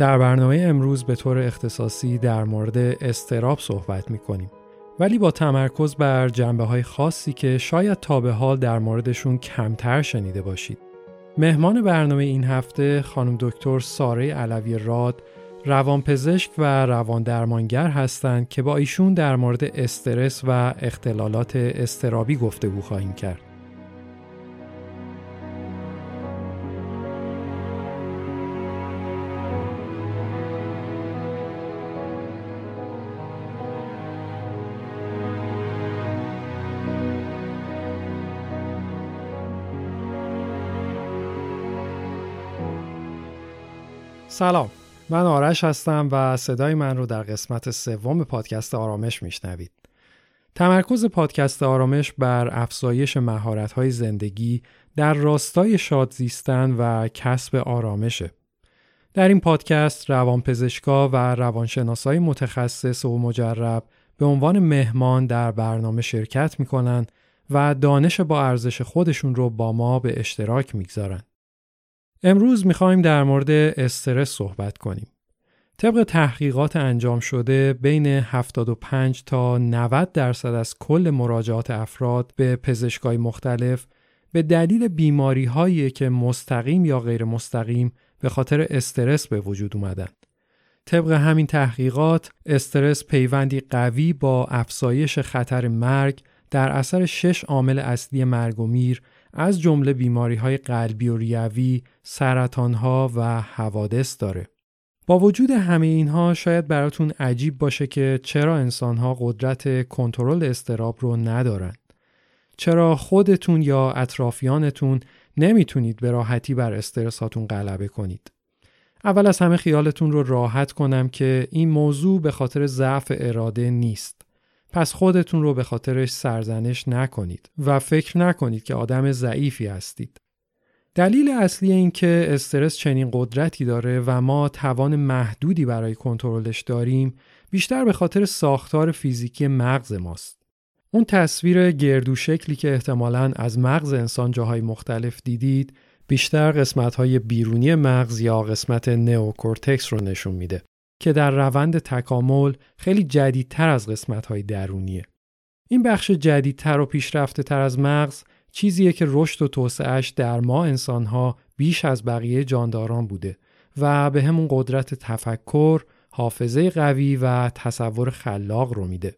در برنامه امروز به طور اختصاصی در مورد استراب صحبت می کنیم. ولی با تمرکز بر جنبه های خاصی که شاید تا به حال در موردشون کمتر شنیده باشید. مهمان برنامه این هفته خانم دکتر ساره علوی راد روانپزشک و روان درمانگر هستند که با ایشون در مورد استرس و اختلالات استرابی گفتگو خواهیم کرد. سلام من آرش هستم و صدای من رو در قسمت سوم پادکست آرامش میشنوید. تمرکز پادکست آرامش بر افزایش مهارت‌های زندگی در راستای شاد زیستن و کسب آرامشه. در این پادکست روانپزشکا و روانشناسای متخصص و مجرب به عنوان مهمان در برنامه شرکت می‌کنن و دانش با ارزش خودشون رو با ما به اشتراک می‌گذارن. امروز می‌خوایم در مورد استرس صحبت کنیم. طبق تحقیقات انجام شده بین 75 تا 90 درصد از کل مراجعات افراد به پزشکای مختلف به دلیل بیماری هایی که مستقیم یا غیر مستقیم به خاطر استرس به وجود اومدن. طبق همین تحقیقات استرس پیوندی قوی با افزایش خطر مرگ در اثر شش عامل اصلی مرگ و میر از جمله بیماری های قلبی و ریوی، سرطان ها و حوادث داره. با وجود همه اینها شاید براتون عجیب باشه که چرا انسان ها قدرت کنترل استراب رو ندارن. چرا خودتون یا اطرافیانتون نمی‌تونید به راحتی بر استرساتون غلبه کنید. اول از همه خیالتون رو راحت کنم که این موضوع به خاطر ضعف اراده نیست. پس خودتون رو به خاطرش سرزنش نکنید و فکر نکنید که آدم ضعیفی هستید. دلیل اصلی این که استرس چنین قدرتی داره و ما توان محدودی برای کنترلش داریم بیشتر به خاطر ساختار فیزیکی مغز ماست. اون تصویر گردو شکلی که احتمالاً از مغز انسان جاهای مختلف دیدید بیشتر قسمت های بیرونی مغز یا قسمت نئوکورتکس رو نشون میده. که در روند تکامل خیلی جدیدتر از قسمت های درونیه. این بخش جدیدتر و پیشرفته تر از مغز چیزیه که رشد و توسعهش در ما انسانها بیش از بقیه جانداران بوده و به همون قدرت تفکر، حافظه قوی و تصور خلاق رو میده.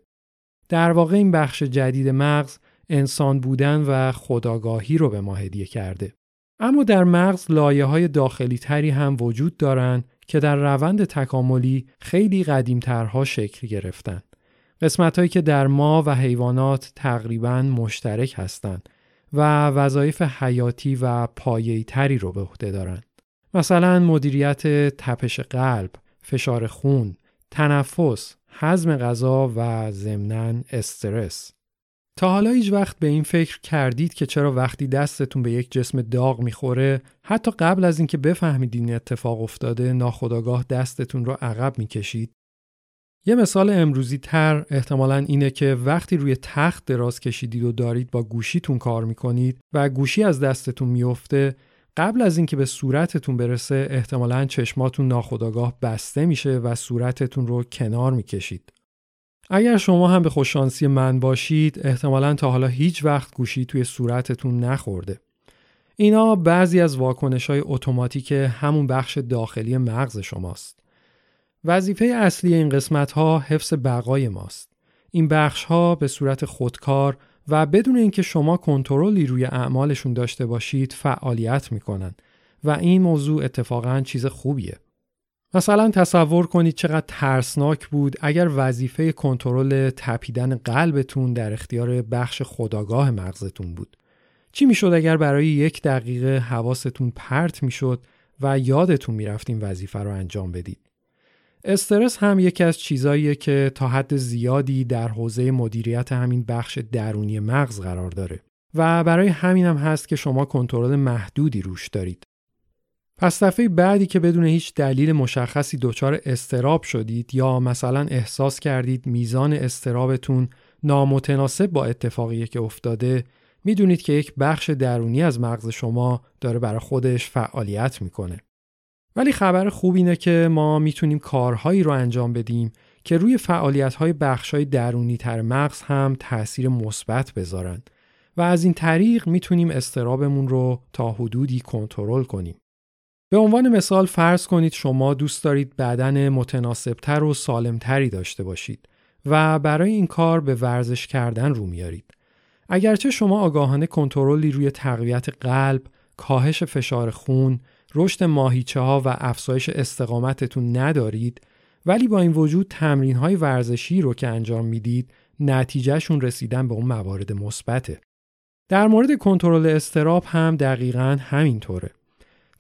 در واقع این بخش جدید مغز انسان بودن و خداگاهی رو به ما هدیه کرده. اما در مغز لایه های داخلی تری هم وجود دارن که در روند تکاملی خیلی قدیمترها شکل گرفتن. قسمت هایی که در ما و حیوانات تقریبا مشترک هستند و وظایف حیاتی و پایه‌ای تری رو به عهده دارند. مثلا مدیریت تپش قلب، فشار خون، تنفس، هضم غذا و ضمناً استرس. تا حالا هیچ وقت به این فکر کردید که چرا وقتی دستتون به یک جسم داغ می‌خوره حتی قبل از اینکه بفهمید این اتفاق افتاده ناخداگاه دستتون رو عقب می‌کشید یه مثال امروزی تر احتمالا اینه که وقتی روی تخت دراز کشیدید و دارید با گوشیتون کار می‌کنید و گوشی از دستتون میفته قبل از اینکه به صورتتون برسه احتمالا چشماتون ناخداگاه بسته میشه و صورتتون رو کنار می‌کشید. اگر شما هم به خوششانسی من باشید احتمالا تا حالا هیچ وقت گوشی توی صورتتون نخورده. اینا بعضی از واکنش های اتوماتیک همون بخش داخلی مغز شماست. وظیفه اصلی این قسمت ها حفظ بقای ماست. این بخش ها به صورت خودکار و بدون اینکه شما کنترلی روی اعمالشون داشته باشید فعالیت می‌کنن و این موضوع اتفاقا چیز خوبیه. مثلا تصور کنید چقدر ترسناک بود اگر وظیفه کنترل تپیدن قلبتون در اختیار بخش خداگاه مغزتون بود. چی می‌شد اگر برای یک دقیقه حواستون پرت می‌شد و یادتون می‌رفت وظیفه رو انجام بدید؟ استرس هم یکی از چیزاییه که تا حد زیادی در حوزه مدیریت همین بخش درونی مغز قرار داره و برای همین هم هست که شما کنترل محدودی روش دارید. پس دفعه بعدی که بدون هیچ دلیل مشخصی دچار استراب شدید یا مثلا احساس کردید میزان استرابتون نامتناسب با اتفاقی که افتاده می‌دونید که یک بخش درونی از مغز شما داره برای خودش فعالیت می‌کنه. ولی خبر خوب اینه که ما می‌تونیم کارهایی رو انجام بدیم که روی فعالیت های بخش های درونی تر مغز هم تأثیر مثبت بذارن و از این طریق می‌تونیم استرابمون رو تا حدودی کنترل کنیم. به عنوان مثال فرض کنید شما دوست دارید بدن متناسبتر و سالمتری داشته باشید و برای این کار به ورزش کردن رو میارید. اگرچه شما آگاهانه کنترلی روی تقویت قلب، کاهش فشار خون، رشد ماهیچه ها و افزایش استقامتتون ندارید ولی با این وجود تمرین های ورزشی رو که انجام می‌دید نتیجهشون رسیدن به اون موارد مثبته. در مورد کنترل استراب هم دقیقا همینطوره.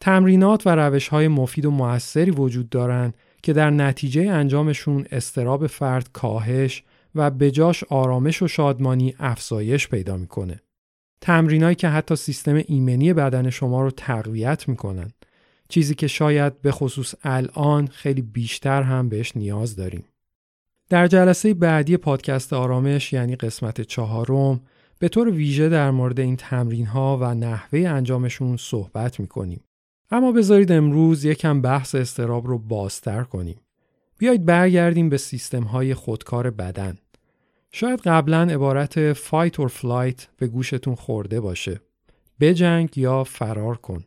تمرینات و روش های مفید و موثری وجود دارند که در نتیجه انجامشون استراب فرد کاهش و بجاش آرامش و شادمانی افزایش پیدا می‌کنه. تمرینایی که حتی سیستم ایمنی بدن شما رو تقویت می‌کنن. چیزی که شاید به خصوص الان خیلی بیشتر هم بهش نیاز داریم. در جلسه بعدی پادکست آرامش یعنی قسمت چهارم به طور ویژه در مورد این تمرین ها و نحوه انجامشون صحبت می‌کنیم. اما بذارید امروز یکم بحث استراب رو بازتر کنیم. بیایید برگردیم به سیستم های خودکار بدن. شاید قبلا عبارت fight or flight به گوشتون خورده باشه. بجنگ یا فرار کن.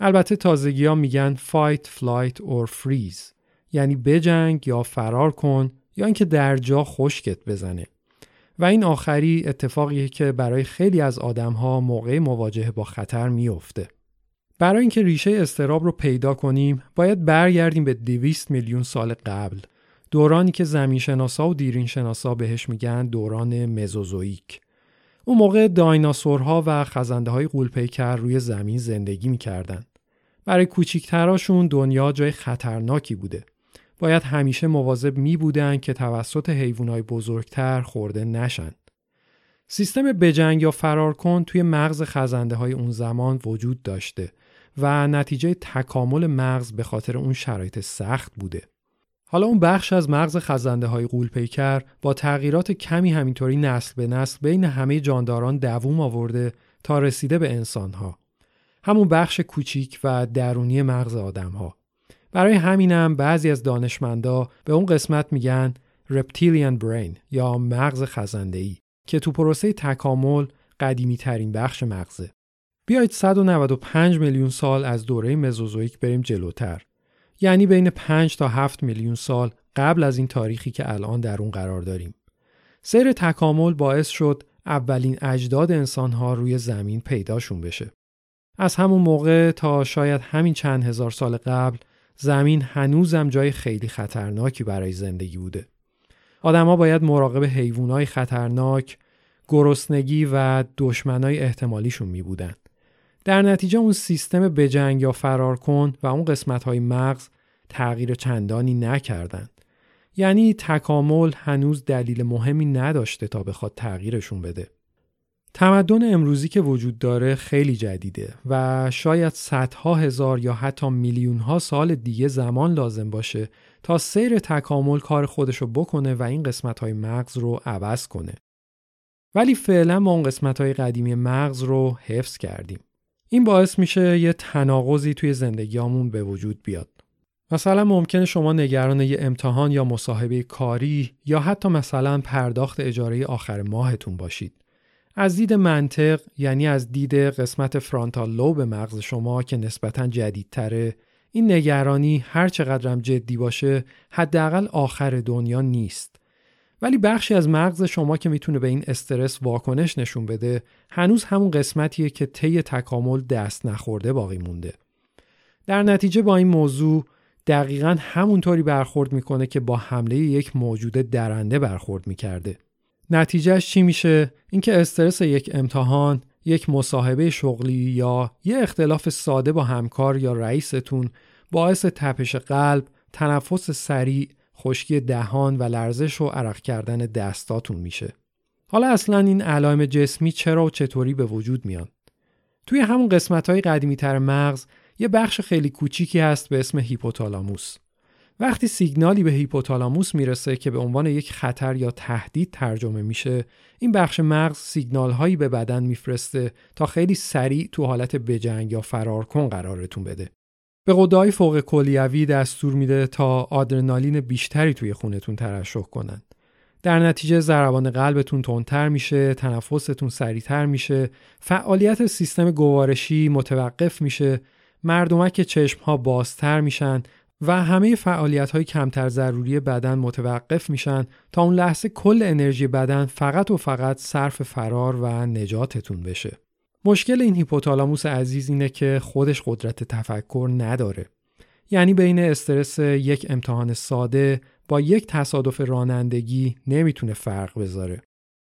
البته تازگی ها میگن fight, flight or freeze یعنی بجنگ یا فرار کن یا اینکه در جا خشکت بزنه. و این آخری اتفاقیه که برای خیلی از آدم ها موقع مواجهه با خطر میافته. برای اینکه ریشه استراب رو پیدا کنیم باید برگردیم به 200 میلیون سال قبل دورانی که زمین شناسا و دیرین شناسا بهش میگن دوران مزوزویک اون موقع دایناسورها و خزنده های قولپیکر روی زمین زندگی می‌کردن برای کوچیکتراشون دنیا جای خطرناکی بوده باید همیشه مواظب می بودن که توسط حیوانات بزرگتر خورده نشن سیستم بجنگ یا فرار کن توی مغز خزنده های اون زمان وجود داشته و نتیجه تکامل مغز به خاطر اون شرایط سخت بوده. حالا اون بخش از مغز خزنده های قولپیکر با تغییرات کمی همینطوری نسل به نسل بین همه جانداران دووم آورده تا رسیده به انسانها. همون بخش کوچیک و درونی مغز آدم ها. برای همینم بعضی از دانشمندا به اون قسمت میگن reptilian brain یا مغز خزنده که تو پروسه تکامل قدیمی ترین بخش مغزه. بیایید 195 میلیون سال از دوره مزوزویک بریم جلوتر. یعنی بین 5 تا 7 میلیون سال قبل از این تاریخی که الان در اون قرار داریم. سیر تکامل باعث شد اولین اجداد انسانها روی زمین پیداشون بشه. از همون موقع تا شاید همین چند هزار سال قبل زمین هنوزم جای خیلی خطرناکی برای زندگی بوده. آدما باید مراقب حیوانات خطرناک، گرسنگی و دشمنای احتمالیشون می بودن. در نتیجه اون سیستم بجنگ یا فرار کن و اون قسمت های مغز تغییر چندانی نکردند. یعنی تکامل هنوز دلیل مهمی نداشته تا بخواد تغییرشون بده. تمدن امروزی که وجود داره خیلی جدیده و شاید صدها هزار یا حتی میلیون ها سال دیگه زمان لازم باشه تا سیر تکامل کار خودشو بکنه و این قسمت های مغز رو عوض کنه. ولی فعلا ما اون قسمت های قدیمی مغز رو حفظ کردیم. این باعث میشه یه تناقضی توی زندگیامون به وجود بیاد. مثلا ممکنه شما نگران یه امتحان یا مصاحبه کاری یا حتی مثلا پرداخت اجاره آخر ماهتون باشید. از دید منطق یعنی از دید قسمت فرانتال لوب مغز شما که نسبتا جدیدتره این نگرانی هر چقدرم جدی باشه حداقل آخر دنیا نیست. ولی بخشی از مغز شما که می‌تونه به این استرس واکنش نشون بده هنوز همون قسمتیه که طی تکامل دست نخورده باقی مونده. در نتیجه با این موضوع دقیقا همونطوری برخورد می‌کنه که با حمله یک موجود درنده برخورد می‌کرده. نتیجهش چی میشه؟ اینکه استرس یک امتحان، یک مصاحبه شغلی یا یه اختلاف ساده با همکار یا رئیستون باعث تپش قلب، تنفس سریع، خشکی دهان و لرزش و عرق کردن دستاتون میشه. حالا اصلا این علائم جسمی چرا و چطوری به وجود میان؟ توی همون قسمت های مغز یه بخش خیلی کوچیکی هست به اسم هیپوتالاموس. وقتی سیگنالی به هیپوتالاموس می‌رسه که به عنوان یک خطر یا تهدید ترجمه میشه این بخش مغز سیگنال هایی به بدن میفرسته تا خیلی سریع تو حالت بجنگ یا فرار کن قرارتون بده به قدای فوق کلیوی دستور میده تا آدرنالین بیشتری توی خونتون ترشح کنن. در نتیجه ضربان قلبتون تندتر میشه، تنفستون سریعتر میشه، فعالیت سیستم گوارشی متوقف میشه، مردمک چشم ها بازتر میشن و همه فعالیت های کمتر ضروری بدن متوقف میشن تا اون لحظه کل انرژی بدن فقط و فقط صرف فرار و نجاتتون بشه. مشکل این هیپوتالاموس عزیز اینه که خودش قدرت تفکر نداره. یعنی بین استرس یک امتحان ساده با یک تصادف رانندگی نمی‌تونه فرق بذاره.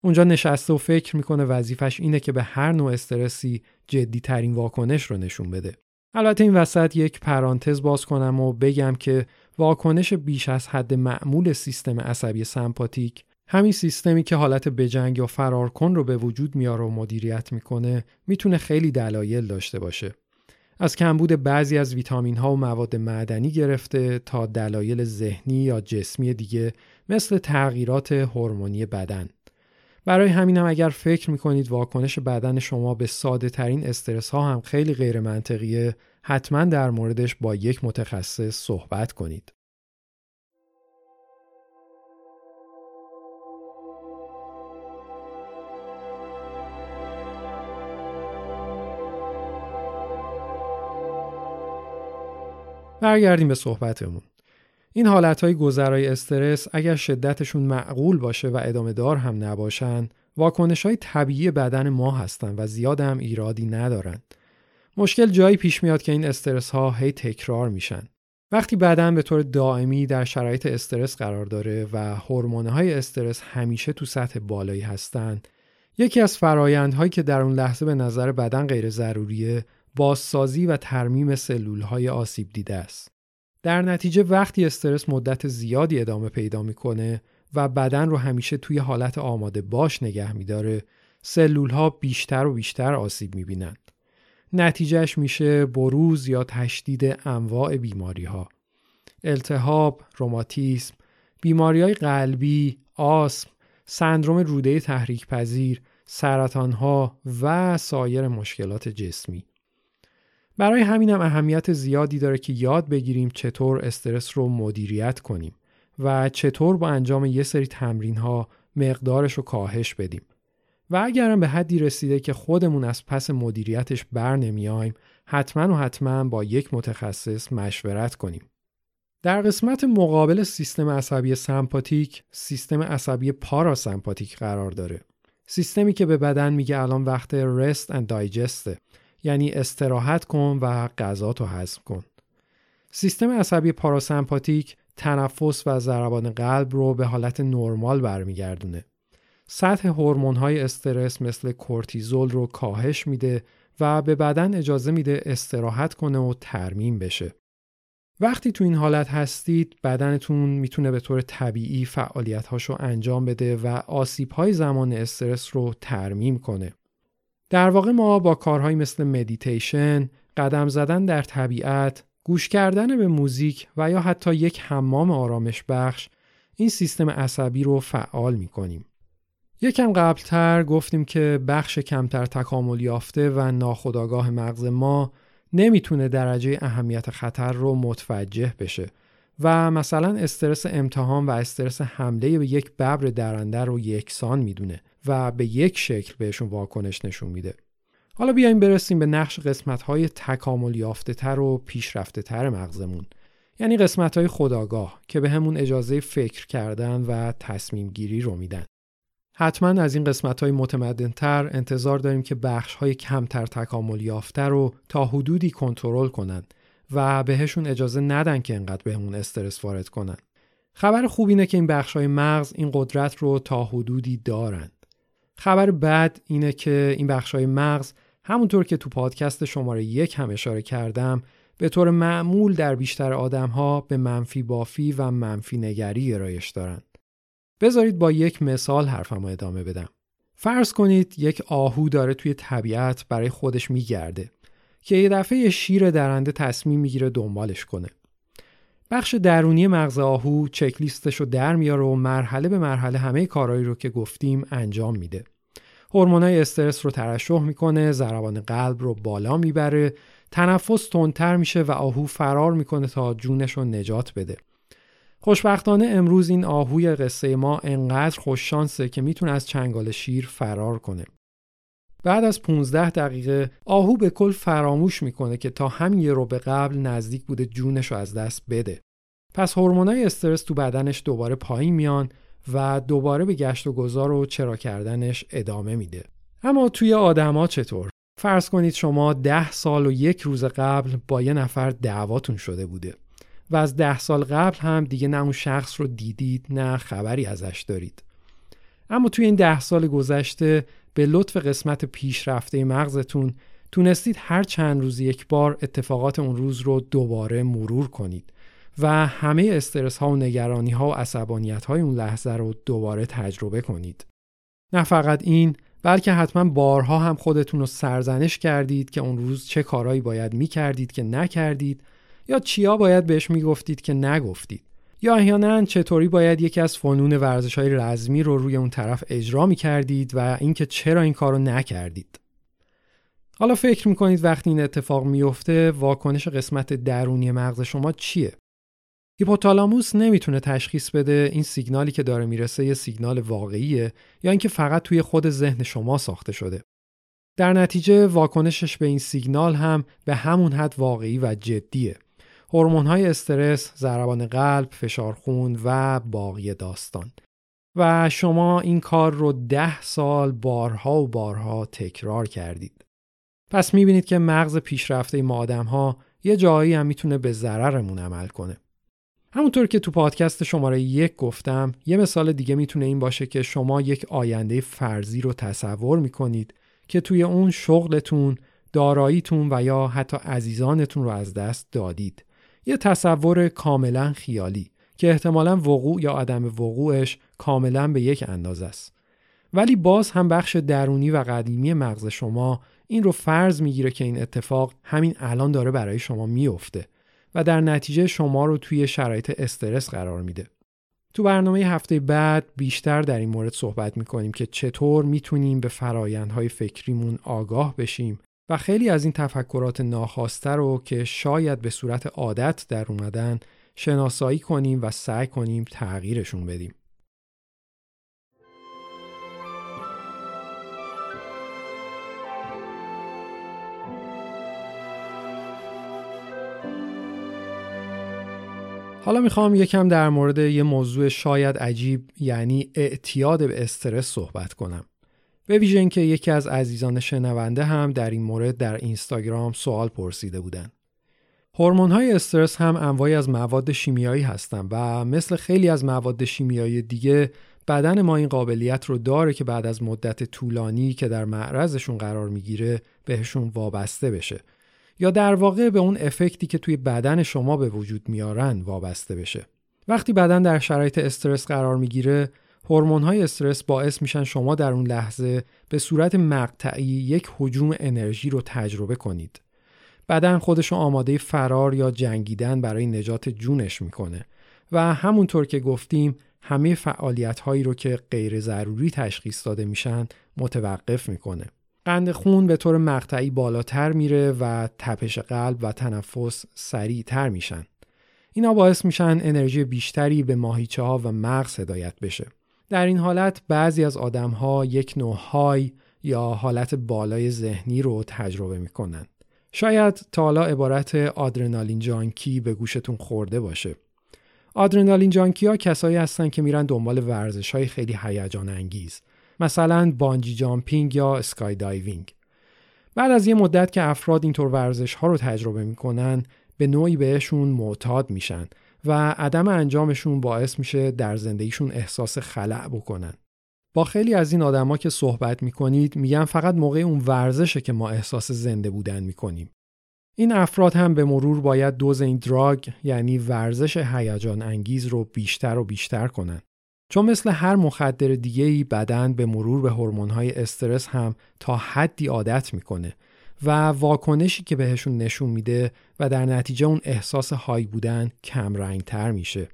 اونجا نشسته و فکر می‌کنه وظیفش اینه که به هر نوع استرسی جدی ترین واکنش رو نشون بده. البته این وسط یک پرانتز باز کنم و بگم که واکنش بیش از حد معمول سیستم عصبی سمپاتیک همین سیستمی که حالت بجنگ یا فرار کن رو به وجود میاره و مدیریت می‌کنه می‌تونه خیلی دلایل داشته باشه. از کمبود بعضی از ویتامین ها و مواد معدنی گرفته تا دلایل ذهنی یا جسمی دیگه مثل تغییرات هورمونی بدن. برای همینم اگر فکر می‌کنید واکنش بدن شما به ساده ترین استرس ها هم خیلی غیر منطقیه حتما در موردش با یک متخصص صحبت کنید. برگردیم به صحبتمون. این حالتهای گذرای استرس اگر شدتشون معقول باشه و ادامه دار هم نباشن واکنش های طبیعی بدن ما هستن و زیاد هم ایرادی ندارن. مشکل جایی پیش میاد که این استرس ها هی تکرار میشن. وقتی بدن به طور دائمی در شرایط استرس قرار داره و های استرس همیشه تو سطح بالایی هستن یکی از فرایندهایی که در اون لحظه به نظر بدن غیر ضروریه بازسازی و ترمیم سلول های آسیب دیده است. در نتیجه وقتی استرس مدت زیادی ادامه پیدا می‌کنه و بدن رو همیشه توی حالت آماده باش نگه میداره سلول ها بیشتر و بیشتر آسیب می‌بینند. نتیجهش میشه بروز یا تشدید انواع بیماری ها. التهاب، روماتیسم، بیماری های قلبی، آسم، سندروم روده تحریک پذیر، سرطان ها و سایر مشکلات جسمی. برای همینم اهمیت زیادی داره که یاد بگیریم چطور استرس رو مدیریت کنیم و چطور با انجام یه سری تمرین ها مقدارش رو کاهش بدیم. و اگرم به حدی رسیده که خودمون از پس مدیریتش بر نمیایم حتما و حتما با یک متخصص مشورت کنیم. در قسمت مقابل سیستم عصبی سمپاتیک سیستم عصبی پاراسمپاتیک قرار داره. سیستمی که به بدن میگه الان وقت رست اند دایجسته یعنی استراحت کن و غذا هضم کن. سیستم عصبی پاراسمپاتیک تنفس و ضربان قلب رو به حالت نرمال برمیگردونه. سطح های استرس مثل کورتیزول رو کاهش میده و به بدن اجازه میده استراحت کنه و ترمیم بشه. وقتی تو این حالت هستید بدنتون می‌تونه به طور طبیعی فعالیت رو انجام بده و آسیب های زمان استرس رو ترمیم کنه. در واقع ما با کارهایی مثل مدیتیشن، قدم زدن در طبیعت، گوش کردن به موزیک و یا حتی یک حمام آرامش بخش این سیستم عصبی رو فعال می کنیم. یکم قبلتر گفتیم که بخش کمتر تکامل یافته و ناخودآگاه مغز ما نمی‌تونه درجه اهمیت خطر رو متوجه بشه و مثلا استرس امتحان و استرس حمله به یک ببر درنده رو یکسان می‌دونه و به یک شکل بهشون واکنش نشون میده. حالا بیایم برسیم به نقش قسمت های تکامل یافته تر و پیشرفته تر مغزمون. یعنی قسمت های خداگاه که به همون اجازه فکر کردن و تصمیم گیری رو میدن. حتما از این قسمت های انتظار داریم که بخش های کمتر تکامل یافته رو تا حدودی کنترل کنن و بهشون اجازه ندن که انقدر بهمون استرس وارد کنن. خبر خوب اینه که این بخش های مغز این قدرت رو تا حدودی دارن. خبر بد اینه که این بخش های مغز همونطور که تو پادکست شماره یک هم اشاره کردم به طور معمول در بیشتر آدم ها به منفی بافی و منفی نگری گرایش دارند. بذارید با یک مثال حرفم ادامه بدم. فرض کنید یک آهو داره توی طبیعت برای خودش میگرده که یه دفعه شیر درنده تصمیم می‌گیره دنبالش کنه. بخش درونی مغز آهو چکلیستش رو در میاره و مرحله به مرحله همه کارهایی رو که گفتیم انجام میده. هورمونای استرس رو ترشح می‌کنه ضربان قلب رو بالا می‌بره تنفس تندتر میشه و آهو فرار می‌کنه تا جونش رو نجات بده خوشبختانه امروز این آهوی قصه ما انقدر خوششانسه که می‌تونه از چنگال شیر فرار کنه بعد از 15 دقیقه آهو به کل فراموش می‌کنه که تا همین یه رو به قبل نزدیک بوده جونش رو از دست بده. پس هورمونای استرس تو بدنش دوباره پایین میان و دوباره به گشت و گذار و چرا کردنش ادامه میده. اما توی آدما چطور؟ فرض کنید شما ده سال و یک روز قبل با یه نفر دعواتون شده بوده و از ده سال قبل هم دیگه نه اون شخص رو دیدید نه خبری ازش دارید. اما توی این ده سال گذشته به لطف قسمت پیشرفته مغزتون تونستید هر چند روز یک بار اتفاقات اون روز رو دوباره مرور کنید و همه استرس ها و نگرانی ها و عصبانیت های اون لحظه رو دوباره تجربه کنید. نه فقط این بلکه حتما بارها هم خودتون رو سرزنش کردید که اون روز چه کارهایی باید می کردید که نکردید یا چیا باید بهش می گفتید که نگفتید. یا احیانا چطوری باید یکی از فنون ورزش های رزمی رو روی اون طرف اجرا می کردید و اینکه چرا این کارو نکردید. حالا فکر می‌کنید وقتی این اتفاق میفته واکنش قسمت درونی مغز شما چیه؟ هیپوتالاموس نمی‌تونه تشخیص بده این سیگنالی که داره می‌رسه یه سیگنال واقعیه یا اینکه فقط توی خود ذهن شما ساخته شده. در نتیجه واکنشش به این سیگنال هم به همون حد واقعی و جدیه. های استرس، ضربان قلب، فشار خون و باقی داستان. و شما این کار رو ده سال بارها و بارها تکرار کردید. پس می‌بینید که مغز پیشرفته ما آدم ها یه جایی هم می‌تونه به ضررمون عمل کنه. همونطور که تو پادکست شماره یک گفتم یه مثال دیگه می‌تونه این باشه که شما یک آینده فرضی رو تصور می‌کنید که توی اون شغلتون، داراییتون و یا حتی عزیزانتون رو از دست دادید. یه تصور کاملا خیالی که احتمالا وقوع یا عدم وقوعش کاملا به یک اندازه است. ولی باز هم بخش درونی و قدیمی مغز شما این رو فرض می‌گیره که این اتفاق همین الان داره برای شما میفته و در نتیجه شما رو توی شرایط استرس قرار میده. تو برنامه هفته بعد بیشتر در این مورد صحبت می‌کنیم که چطور می‌تونیم به فرایندهای فکریمون آگاه بشیم و خیلی از این تفکرات ناخواسته رو که شاید به صورت عادت در اومدن شناسایی کنیم و سعی کنیم تغییرشون بدیم. حالا می‌خوام یکم در مورد یه موضوع شاید عجیب یعنی اعتیاد به استرس صحبت کنم. به ویژه اینکه یکی از عزیزان شنونده هم در این مورد در اینستاگرام سوال پرسیده بودن. هورمون های استرس هم انواعی از مواد شیمیایی هستند و مثل خیلی از مواد شیمیایی دیگه بدن ما این قابلیت رو داره که بعد از مدت طولانی که در معرضشون قرار می‌گیره بهشون وابسته بشه یا در واقع به اون افکتی که توی بدن شما به وجود میارن وابسته بشه. وقتی بدن در شرایط استرس قرار می‌گیره هورمون های استرس باعث میشن شما در اون لحظه به صورت مقطعی یک حجوم انرژی رو تجربه کنید. بدن خودش آماده فرار یا جنگیدن برای نجات جونش می‌کنه و همونطور که گفتیم همه فعالیت هایی رو که غیر ضروری تشخیص داده میشن متوقف می‌کنه. قند خون به طور مقطعی بالاتر میره و تپش قلب و تنفس سریعتر میشن. اینا باعث میشن انرژی بیشتری به ماهیچه ها و مغز هدایت بشه. در این حالت بعضی از آدم ها یک نوع های یا حالت بالای ذهنی رو تجربه می‌کنن. شاید تا حالا عبارت آدرنالین جانکی به گوشتون خورده باشه. آدرنالین جانکی ها کسایی هستن که میرن دنبال ورزش های خیلی هیجان انگیز مثلا bungee jumping یا skydiving. بعد از یه مدت که افراد اینطور ورزش ها رو تجربه می‌کنن به نوعی بهشون معتاد میشن و عدم انجامشون باعث میشه در زندگیشون احساس خلأ بکنن. با خیلی از این آدما که صحبت می‌کنید میگن فقط موقع اون ورزشه که ما احساس زنده بودن می‌کنیم. این افراد هم به مرور باید دوز این drug یعنی ورزش هیجان انگیز رو بیشتر و بیشتر کنن. چون مثل هر مخدر دیگه بدن به مرور به هورمون‌های استرس هم تا حدی عادت می‌کنه و واکنشی که بهشون نشون میده و در نتیجه اون احساس high بودن کم تر میشه.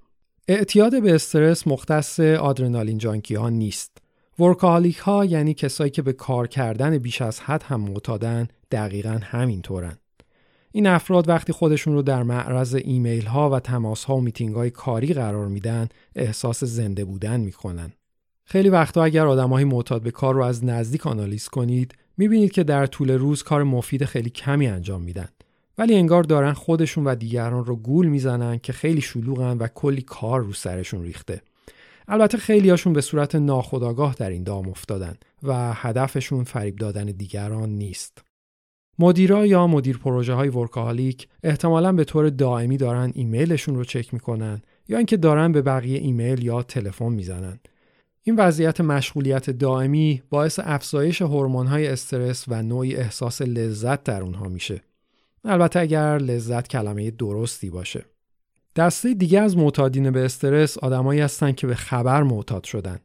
اعتیاد به استرس مختص adrenaline junkie ها نیست. workaholic ها یعنی کسایی که به کار کردن بیش از حد هم معتادن دقیقا همینطورن. این افراد وقتی خودشون رو در معرض ایمیل ها و تماس ها و میتینگ های کاری قرار میدن احساس زنده بودن می‌کنن. خیلی وقتا اگر آدمای معتاد به کار رو از نزدیک آنالیز کنید می‌بینید که در طول روز کار مفید خیلی کمی انجام میدن. ولی انگار دارن خودشون و دیگران رو گول می‌زنن که خیلی شلوغن و کلی کار رو سرشون ریخته. البته خیلی هاشون به صورت ناخودآگاه در این دام افتادن و هدفشون فریب دادن دیگران نیست. مدیرا یا مدیر پروژه های ورکالیک احتمالا به طور دائمی دارن ایمیلشون رو چک می‌کنن یا اینکه دارن به بقیه ایمیل یا تلفن می‌زنن. این وضعیت مشغولیت دائمی باعث افزایش های استرس و نوعی احساس لذت در اونها میشه. البته اگر لذت کلمه درستی باشه. دسته دیگه از معتادین به استرس آدمایی هستن که به خبر معتاد شدن.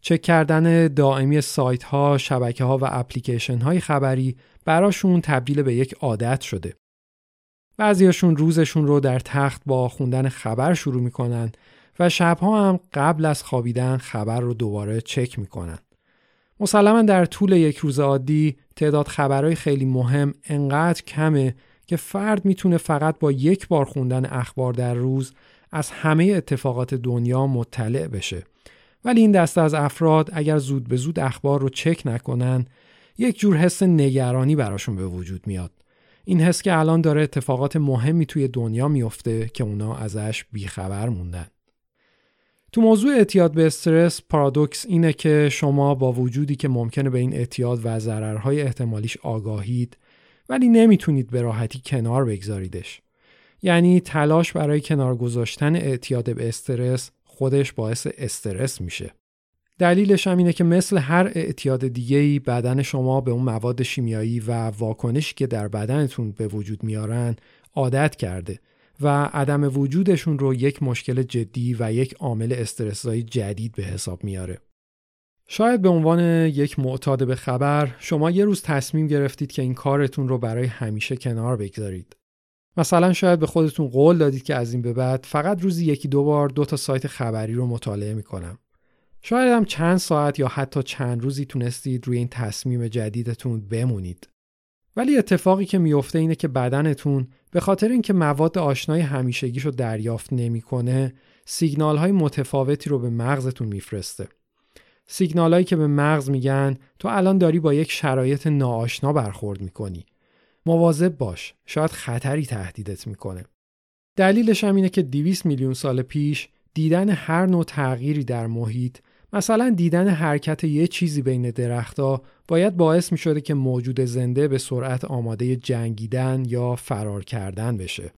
چک کردن دائمی سایت ها، شبکه ها و اپلیکیشن های خبری براشون تبدیل به یک عادت شده. بعضیاشون روزشون رو در تخت با خوندن خبر شروع می‌کنن و شبها هم قبل از خوابیدن خبر رو دوباره چک می‌کنن. مسلما در طول یک روز عادی تعداد خبرهای خیلی مهم انقدر کمه که فرد می‌تونه فقط با یک بار خوندن اخبار در روز از همه اتفاقات دنیا مطلع بشه. ولی این دسته از افراد اگر زود به زود اخبار رو چک نکنن یک جور حس نگرانی براشون به وجود میاد. این حس که الان داره اتفاقات مهمی توی دنیا میفته که اونا ازش بیخبر موندن. تو موضوع اعتیاد به استرس پارادوکس اینه که شما با وجودی که ممکنه به این اعتیاد و ضررهای احتمالیش آگاهید ولی نمی‌تونید به راحتی کنار بگذاریدش. یعنی تلاش برای کنار گذاشتن اعتیاد به استرس خودش باعث استرس میشه. دلیلش هم اینه که مثل هر اعتیاد دیگه‌ای بدن شما به اون مواد شیمیایی و واکنشی که در بدنتون به وجود میارن عادت کرده و عدم وجودشون رو یک مشکل جدی و یک عامل استرسایی جدید به حساب میاره. شاید به عنوان یک معتاد به خبر شما یه روز تصمیم گرفتید که این کارتون رو برای همیشه کنار بگذارید. مثلا شاید به خودتون قول دادید که از این به بعد فقط روزی یکی دو بار دو تا سایت خبری رو مطالعه می‌کنم. شاید هم چند ساعت یا حتی چند روزی تونستید روی این تصمیم جدیدتون بمونید. ولی اتفاقی که میفته اینه که بدنتون به خاطر اینکه مواد آشنای همیشگیش رو دریافت نمی‌کنه، سیگنال های متفاوتی رو به مغزتون میفرسته. سیگنال هایی که به مغز میگن تو الان داری با یک شرایط ناآشنا برخورد می‌کنی. مواظب باش، شاید خطری تهدیدت می‌کنه. دلیلش هم اینه که 200 میلیون سال پیش دیدن هر نوع تغییری در محیط مثلا دیدن حرکت یه چیزی بین درختها باید باعث می شده که موجود زنده به سرعت آماده جنگیدن یا فرار کردن بشه.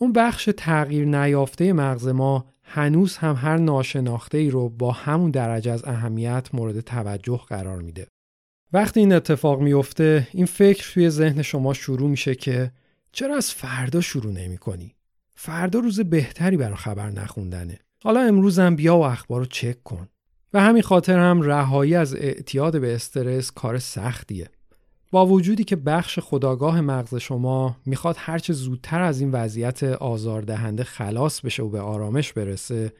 اون بخش تغییر نیافته مغز ما هنوز هم هر ناشناخته ای رو با همون درجه از اهمیت مورد توجه قرار میده. وقتی این اتفاق میفته این فکر توی ذهن شما شروع میشه که چرا از فردا شروع نمی کنی؟ فردا روز بهتری برای خبر نخوندنه. حالا امروزم بیا و اخبار رو چک کن. و همین خاطر هم رهایی از اعتیاد به استرس کار سختیه. با وجودی که بخش خداگاه مغز شما می‌خواد هرچه زودتر از این وضعیت آزاردهنده خلاص بشه و به آرامش برسه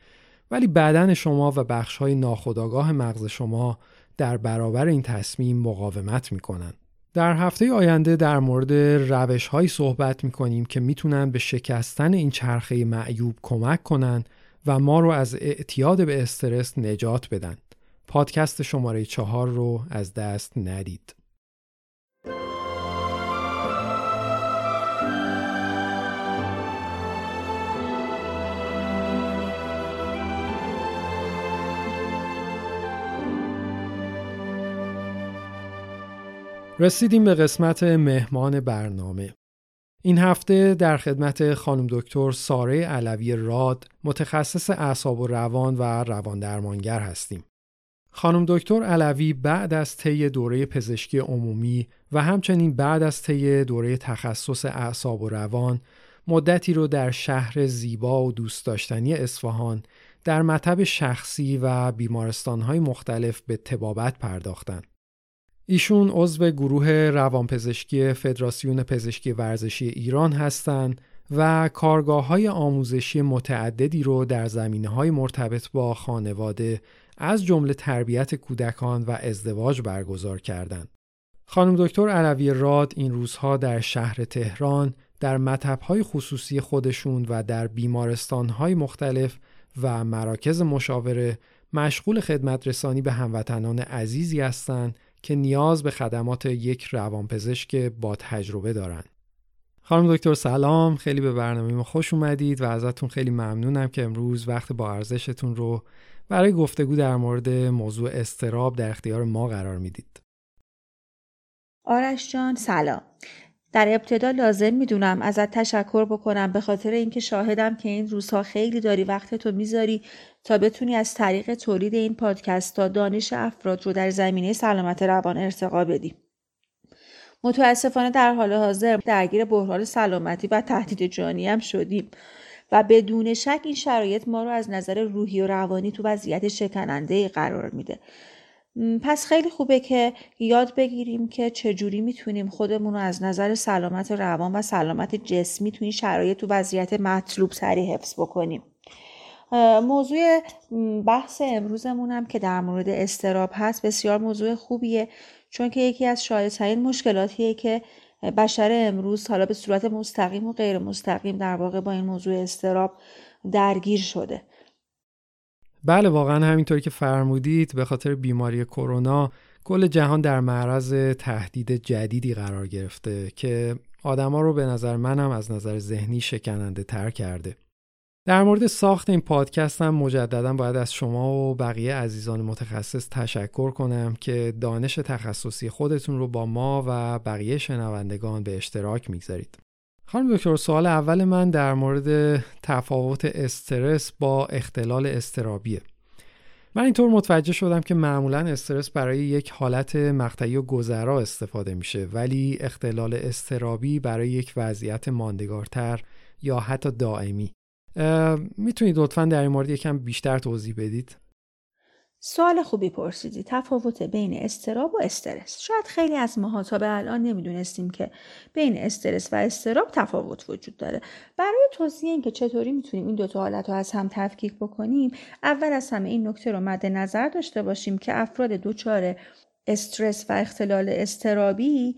ولی بدن شما و بخش های ناخداگاه مغز شما در برابر این تصمیم مقاومت می‌کنن. در هفته آینده در مورد روش هایی صحبت می‌کنیم که می‌تونن به شکستن این چرخه معیوب کمک کنن و ما رو از اعتیاد به استرس نجات بدن. پادکست شماره چهار رو از دست ندید. رسیدیم به قسمت مهمان برنامه. این هفته در خدمت خانم دکتر ساره علوی راد متخصص اعصاب و روان و روان درمانگر هستیم. خانم دکتر علوی بعد از طی دوره پزشکی عمومی و همچنین بعد از طی دوره تخصص اعصاب و روان مدتی رو در شهر زیبا و دوست داشتنی اصفهان در مطب شخصی و بیمارستانهای مختلف به تبابت پرداختند. ایشون عضو گروه روانپزشکی فدراسیون پزشکی ورزشی ایران هستند و کارگاه های آموزشی متعددی رو در زمینه های مرتبط با خانواده، از جمله تربیت کودکان و ازدواج برگزار کردند. خانم دکتر علوی راد این روزها در شهر تهران در مطبهای خصوصی خودشون و در بیمارستانهای مختلف و مراکز مشاوره مشغول خدمت رسانی به هموطنان عزیزی هستند که نیاز به خدمات یک روانپزشک با تجربه دارند. خانم دکتر سلام خیلی به برنامه ما خوش اومدید و ازتون خیلی ممنونم که امروز وقت با ارزشتون رو برای گفتگو در مورد موضوع استراب در اختیار ما قرار می‌دید. آرش جان سلام. در ابتدا لازم می‌دونم ازت تشکر بکنم به خاطر اینکه شاهدم که این روزها خیلی داری وقت تو می‌ذاری تا بتونی از طریق تولید این پادکست تا دانش افراد رو در زمینه سلامت روان ارتقا بدی. متاسفانه در حال حاضر درگیر بحران سلامتی و تهدید جانی هم شدیم و بدون شک این شرایط ما رو از نظر روحی و روانی تو وضعیت شکننده قرار میده پس خیلی خوبه که یاد بگیریم که چجوری می‌تونیم خودمون رو از نظر سلامت روان و سلامت جسمی تو این شرایط تو وضعیت مطلوب سری حفظ بکنیم. موضوع بحث امروزمون هم که در مورد استراب هست بسیار موضوع خوبیه چون که یکی از شایدترین مشکلاتیه که بشر امروز حالا به صورت مستقیم و غیر مستقیم در واقع با این موضوع استراب درگیر شده. بله واقعا همینطوری که فرمودید به خاطر بیماری کرونا کل جهان در معرض تهدید جدیدی قرار گرفته که آدما رو به نظر منم از نظر ذهنی شکننده تر کرده در مورد ساخت این پادکست هم مجددا باید از شما و بقیه عزیزان متخصص تشکر کنم که دانش تخصصی خودتون رو با ما و بقیه شنوندگان به اشتراک می‌گذارید. خانم دکتر سوال اول من در مورد تفاوت استرس با اختلال استرابیه. من اینطور متوجه شدم که معمولا استرس برای یک حالت مقطعی و گذرا استفاده میشه ولی اختلال استرابی برای یک وضعیت ماندگارتر یا حتی دائمی می‌تونید لطفا در این مورد یکم بیشتر توضیح بدید؟ سوال خوبی پرسیدی. تفاوت بین استراب و استرس. شاید خیلی از ماها تا به الان نمی‌دونستیم که بین استرس و استراب تفاوت وجود داره. برای توضیح اینکه چطوری می‌تونیم این دوتا حالت رو از هم تفکیک بکنیم اول از همه این نکته رو مد نظر داشته باشیم که افراد دچار استرس و اختلال استرابی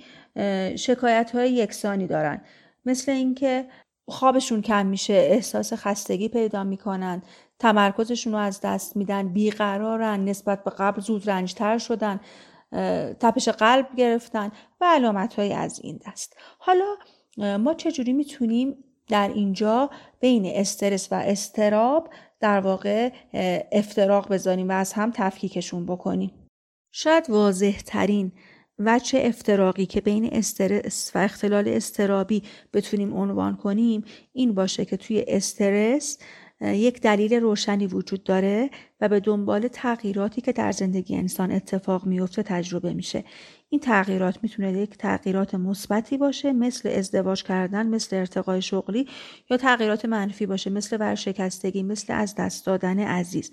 شکایت های یکسانی دارن. مثل اینکه خوابشون کم میشه احساس خستگی پیدا می‌کنن تمرکزشون رو از دست میدن بیقرارن نسبت به قبل زود رنجتر شدن تپش قلب گرفتن و علامت های از این دست. حالا ما چجوری می‌تونیم در اینجا بین استرس و استراب در واقع افتراق بذاریم و از هم تفکیکشون بکنیم؟ شاید واضح ترین وچه افتراقی که بین استرس و اختلال استرابی بتونیم عنوان کنیم این باشه که توی استرس یک دلیل روشنی وجود داره و به دنبال تغییراتی که در زندگی انسان اتفاق میفته تجربه میشه. این تغییرات می‌تونه یک تغییرات مثبتی باشه مثل ازدواج کردن مثل ارتقای شغلی یا تغییرات منفی باشه مثل ورشکستگی مثل از دست دادن عزیز.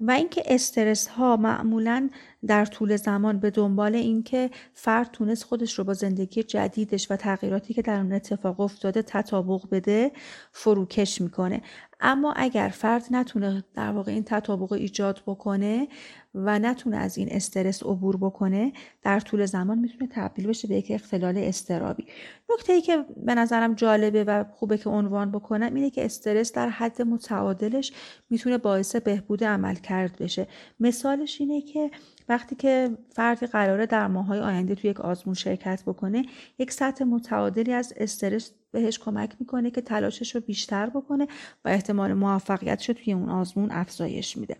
و اینکه استرس ها معمولا در طول زمان به دنبال اینکه فرد تونست خودش رو با زندگی جدیدش و تغییراتی که در اون اتفاق افتاده تطابق بده فروکش می‌کنه. اما اگر فرد نتونه در واقع این تطابق ایجاد بکنه و نتونه از این استرس عبور بکنه در طول زمان می‌تونه تبدیل بشه به یک اختلال استرابی نکته ای که به نظرم جالبه و خوبه که عنوان بکنم اینه که استرس در حد متعادلش می‌تونه باعث بهبود عمل کرد بشه. مثالش اینه که وقتی که فردی قراره در ماهای آینده توی یک آزمون شرکت بکنه یک سطح متعادلی از استرس بهش کمک می‌کنه که تلاشش رو بیشتر بکنه و احتمال موفقیتش رو توی اون آزمون افزایش میده.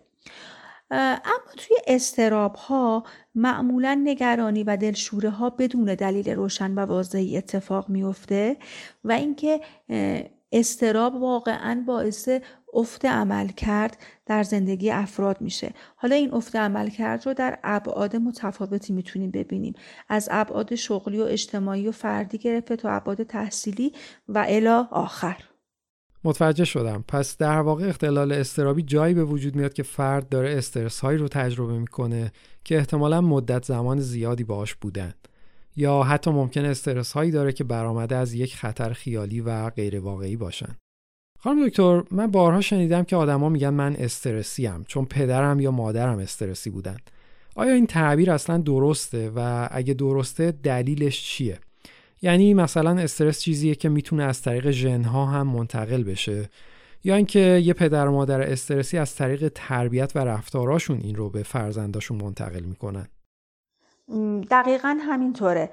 اما توی استراب ها معمولا نگرانی و دلشوره ها بدون دلیل روشن و واضحی اتفاق میفته و اینکه استراب واقعا باعث افت عمل کرد در زندگی افراد میشه. حالا این افت عمل کرد رو در ابعاد متفاوتی می‌تونیم ببینیم. از ابعاد شغلی و اجتماعی و فردی گرفته تا ابعاد تحصیلی و الا آخر. متوجه شدم. پس در واقع اختلال استرابی جایی به وجود میاد که فرد داره استرس هایی رو تجربه می‌کنه که احتمالا مدت زمان زیادی باش بودن. یا حتی ممکن استرس هایی داره که برآمده از یک خطر خیالی و غیر واقعی باشن. خانم دکتر من بارها شنیدم که آدما میگن من استرسی ام چون پدرم یا مادرم استرسی بودن. آیا این تعبیر اصلا درسته؟ و اگه درسته دلیلش چیه؟ یعنی مثلا استرس چیزیه که می‌تونه از طریق ژنها هم منتقل بشه؟ یا اینکه یه پدر و مادر استرسی از طریق تربیت و رفتاراشون این رو به فرزنداشون منتقل می‌کنن؟ دقیقا همینطوره.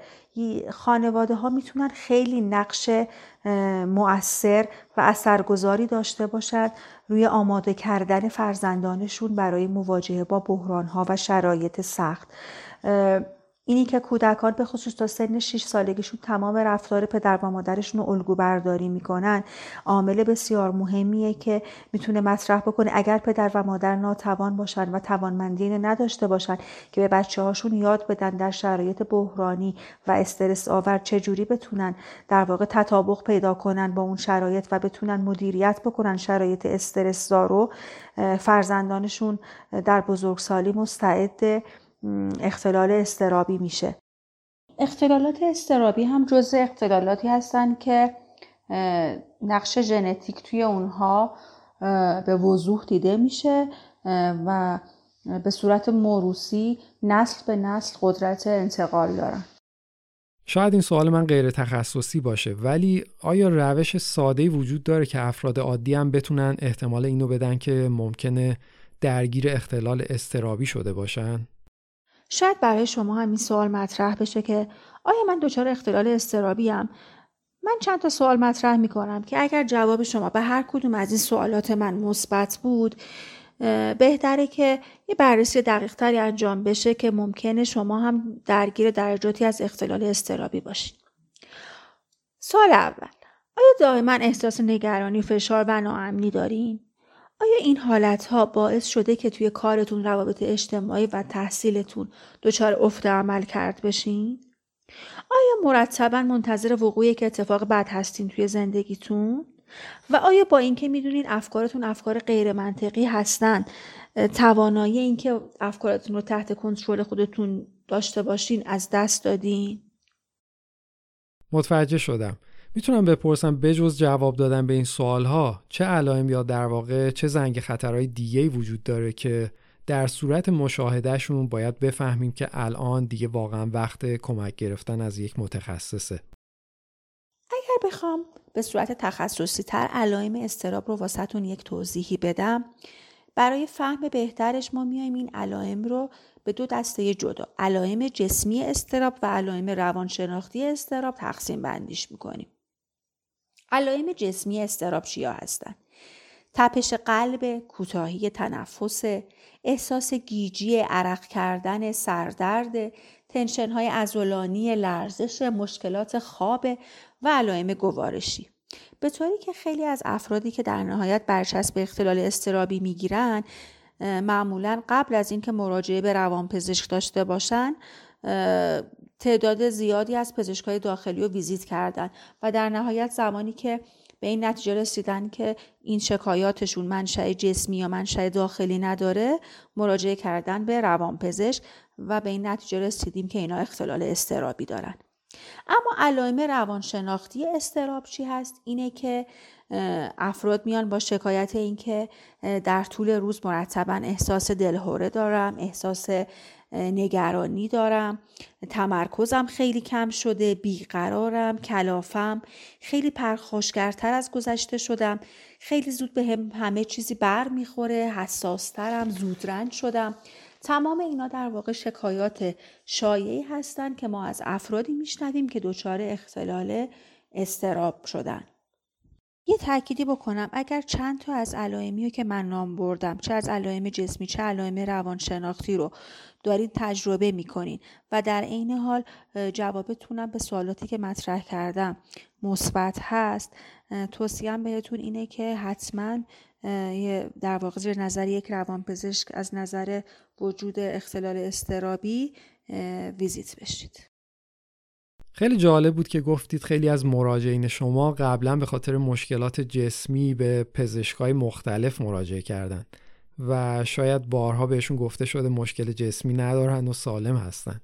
خانواده ها می‌تونن خیلی نقش مؤثر و اثرگذاری داشته باشد روی آماده کردن فرزندانشون برای مواجهه با بحران ها و شرایط سخت. اینی که کودکان به خصوص تا سن 6 سالگیشون تمام رفتار پدر و مادرشون رو الگو برداری می‌کنن. عامل بسیار مهمیه که می‌تونه مطرح بکنه اگر پدر و مادر ناتوان باشن و توانمندی نداشته باشن که به بچه هاشون یاد بدن در شرایط بحرانی و استرس آور چجوری بتونن در واقع تطابق پیدا کنن با اون شرایط و بتونن مدیریت بکنن شرایط استرس رو فرزندانشون در بزرگسالی مستعد اختلال استرابی میشه اختلالات استرابی هم جزء اختلالاتی هستن که نقش ژنتیک توی اونها به وضوح دیده میشه و به صورت موروسی نسل به نسل قدرت انتقال دارن شاید این سوال من غیر تخصصی باشه ولی آیا روش ساده وجود داره که افراد عادی هم بتونن احتمال اینو بدن که ممکنه درگیر اختلال استرابی شده باشن؟ شاید برای شما هم این سوال مطرح بشه که آیا من دچار اختلال استرابی من چند تا سوال مطرح می کنم که اگر جواب شما به هر کدوم از این سوالات من مثبت بود بهتره که یه بررسی دقیق تری انجام بشه که ممکنه شما هم درگیر درجاتی از اختلال استرابی باشید. سوال اول آیا دائما احساس نگرانی فشار و ناامنی دارین؟ آیا این حالت ها باعث شده که توی کارتون روابط اجتماعی و تحصیلتون دچار افت عمل کرد بشین؟ آیا مرتبا منتظر وقوع یک اتفاق بد هستین توی زندگیتون؟ و آیا با اینکه می‌دونین افکارتون افکار غیر منطقی هستن توانایی اینکه افکارتون رو تحت کنترل خودتون داشته باشین از دست دادین؟ متوجه شدم. می‌تونم بپرسم بجز جواب دادن به این سوال ها چه علائم یا در واقع چه زنگ خطرهای دیگه وجود داره که در صورت مشاهدهشون باید بفهمیم که الان دیگه واقعا وقت کمک گرفتن از یک متخصصه؟ اگر بخوام به صورت تخصصی تر علائم استراب رو واسهتون یک توضیحی بدم برای فهم بهترش ما میایم این علائم رو به دو دسته جدا علائم جسمی استراب و علائم روانشناختی استراب تقسیم بندیش می‌کنیم. علائم جسمی استراب چیا هستند تپش قلب، کوتاهی تنفس، احساس گیجی، عرق کردن، سردرد، تنشن های ازولانی، لرزش، مشکلات خواب و علائم گوارشی. به طوری که خیلی از افرادی که در نهایت برچسب اختلال استرابی می‌گیرن معمولا قبل از اینکه مراجعه به روانپزشک داشته باشن تعداد زیادی از پزشکای داخلی رو ویزیت کردن و در نهایت زمانی که به این نتیجه رسیدن که این شکایاتشون منشأ جسمی یا منشأ داخلی نداره مراجعه کردن به روانپزشک و به این نتیجه رسیدیم که اینا اختلال استرابی دارن. اما علائم روانشناختی استراب چی هست؟ اینه که افراد میان با شکایت اینکه در طول روز مرتبا احساس دلهوره دارم احساس نگرانی دارم. تمرکزم خیلی کم شده بیقرارم کلافم. خیلی پرخاشگرتر از گذشته شدم. خیلی زود به هم همه چیزی بر می‌خوره حساسترم زودرنج شدم. تمام اینا در واقع شکایات شایعی هستند که ما از افرادی میشنویم که دچار اختلال استراب شدن. یه تأکیدی بکنم. اگر چند تا از علائمی رو که من نام بردم چه از علائم جسمی چه علائم روانشناختی رو دارید تجربه می‌کنین و در عین حال جوابتونم به سوالاتی که مطرح کردم مثبت هست توصیم بهتون اینه که حتما در واقع زیر نظر یک روانپزشک از نظر وجود اختلال استرابی ویزیت بشید. خیلی جالب بود که گفتید خیلی از مراجعین شما قبلا به خاطر مشکلات جسمی به پزشکای مختلف مراجعه کردند و شاید بارها بهشون گفته شده مشکل جسمی ندارن و سالم هستن.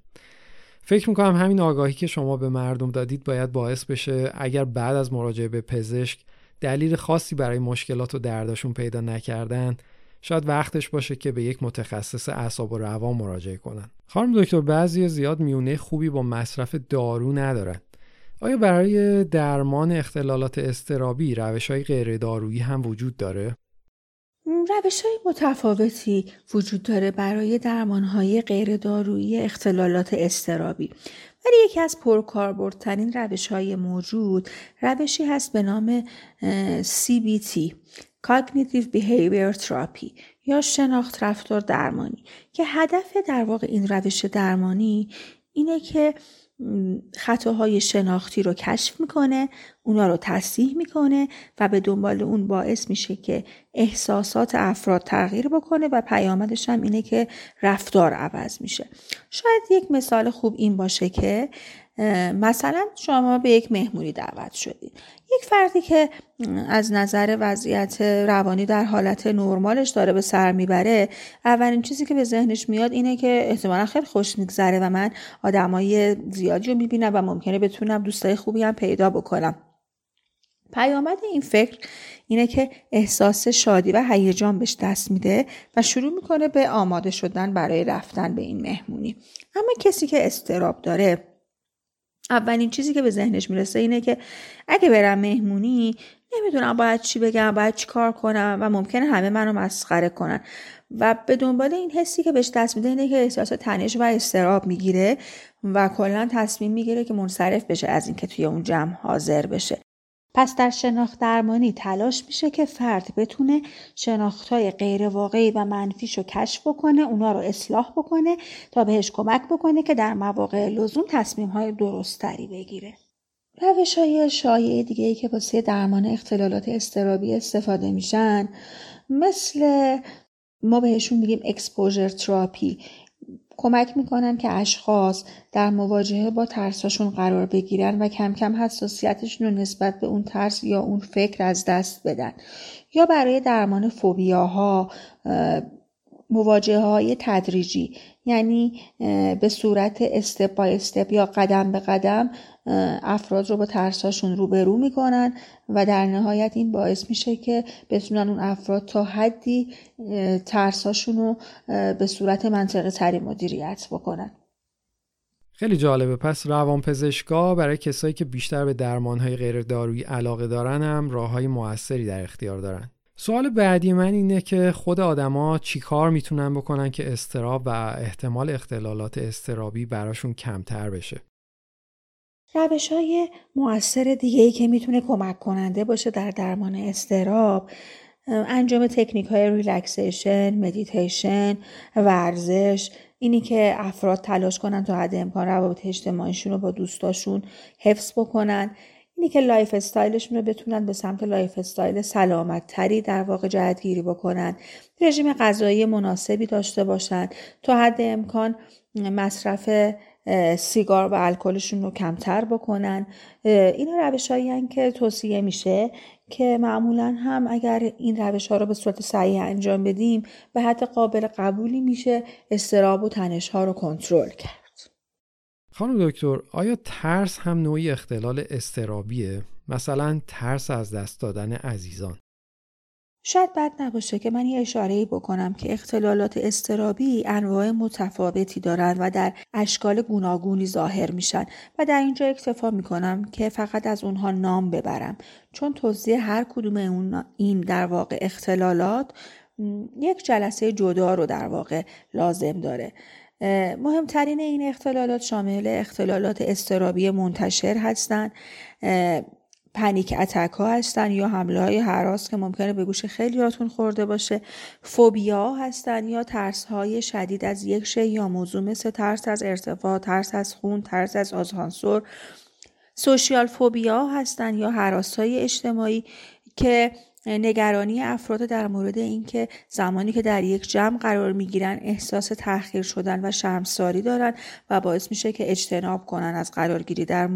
فکر می‌کنم همین آگاهی که شما به مردم دادید باید باعث بشه اگر بعد از مراجعه به پزشک دلیل خاصی برای مشکلات و درداشون پیدا نکردن شاید وقتش باشه که به یک متخصص اعصاب و روان مراجعه کنن. خانم دکتر بعضی زیاد میونه خوبی با مصرف دارو ندارن. آیا برای درمان اختلالات استرابی روش های غیر دارویی هم وجود داره؟ روش های متفاوتی وجود داره برای درمان های غیر دارویی اختلالات استرابی ولی یکی از پرکاربردترین روش های موجود روشی هست به نام CBT Cognitive Behavior Therapy. یا شناخت رفتار درمانی. که هدف در واقع این روش درمانی اینه که خطاهای شناختی رو کشف می‌کنه اونا رو تصحیح می‌کنه و به دنبال اون باعث میشه که احساسات افراد تغییر بکنه و پیامدش هم اینه که رفتار عوض میشه. شاید یک مثال خوب این باشه که مثلا شما به یک مهمونی دعوت شدید. یک فردی که از نظر وضعیت روانی در حالت نرمالش داره به سر می‌بره اولین چیزی که به ذهنش میاد اینه که احتمالا خیلی خوش میگذره و من آدمای زیادی رو می‌بینم و ممکنه بتونم دوستای خوبی هم پیدا بکنم. پیامد این فکر اینه که احساس شادی و هیجان بهش دست میده و شروع می‌کنه به آماده شدن برای رفتن به این مهمونی. اما کسی که استراب داره اولین چیزی که به ذهنش می‌رسه اینه که اگه برم مهمونی نمی‌دونم باید چی بگم باید چی کار کنم و ممکنه همه منو مسخره کنن. و به دنبال این حسی که بهش دست میده اینه که احساس تنش و استراب می‌گیره و کلا تصمیم می‌گیره که منصرف بشه از اینکه توی اون جمع حاضر بشه. پس در شناخت درمانی تلاش میشه که فرد بتونه شناختهای غیر واقعی و منفیش رو کشف بکنه اونا رو اصلاح بکنه تا بهش کمک بکنه که در مواقع لزوم تصمیم های درستری بگیره. روش های شایع دیگه ای که واسه درمان اختلالات استرابی استفاده میشن مثل ما بهشون میگیم اکسپوژر تراپی کمک می‌کنن که اشخاص در مواجهه با ترساشون قرار بگیرن و کم کم حساسیتشون رو نسبت به اون ترس یا اون فکر از دست بدن. یا برای درمان فوبیاها مواجهه های تدریجی یعنی به صورت استپ بای استپ یا قدم به قدم افراد رو با ترساشون روبرو می‌کنن و در نهایت این باعث میشه که بتونن اون افراد تا حدی ترساشون رو به صورت منطقه تری مدیریت بکنن. خیلی جالبه. پس روانپزشکا برای کسایی که بیشتر به درمانهای غیر دارویی علاقه دارن هم راه های موثری در اختیار دارن. سوال بعدی من اینه که خود آدما چیکار می‌تونن بکنن که اضطراب و احتمال اختلالات اضطرابی براشون کمتر بشه؟ روش های مؤثر دیگه ای که می‌تونه کمک کننده باشه در درمان اضطراب انجام تکنیک های relaxation، مدیتیشن، ورزش اینی که افراد تلاش کنن تا حد امکان روابط اجتماعیشون رو با دوستاشون حفظ بکنن اینی که lifestyle شون رو بتونن به سمت lifestyle سلامت تری در واقع جهتگیری بکنن رژیم غذایی مناسبی داشته باشن تا حد امکان مصرف سیگار و الکلشون رو کمتر بکنن. اینا روش هایی که توصیه میشه که معمولا هم اگر این روش ها رو به صورت صحیح انجام بدیم به حد قابل قبولی میشه اضطراب و تنش ها رو کنترل کرد. خانم دکتر آیا ترس هم نوعی اختلال استرابیه؟ مثلا ترس از دست دادن عزیزان. شاید بد نباشه که من یه اشاره بکنم که اختلالات استرابی انواع متفاوتی دارند و در اشکال گوناگونی ظاهر میشن و در اینجا اکتفا می‌کنم که فقط از اونها نام ببرم. چون توضیح هر کدوم اون این در واقع اختلالات یک جلسه جدا رو در واقع لازم داره. مهمترین این اختلالات شامل اختلالات استرابی منتشر هستند پنیک اتک ها هستن یا حمله های حراس که ممکنه به گوش خیلیاتون خورده باشه فوبیا هستن یا ترس های شدید از یک شی یا موضوع مثل ترس از ارتفاع ترس از خون ترس از آزانسور سوشیال فوبیا هستن یا حراس های اجتماعی که نگرانی افراد در مورد اینکه زمانی که در یک جمع قرار می‌گیرن احساس تحقیر شدن و شرمساری دارن و باعث میشه که اجتناب کنن از قرارگیری در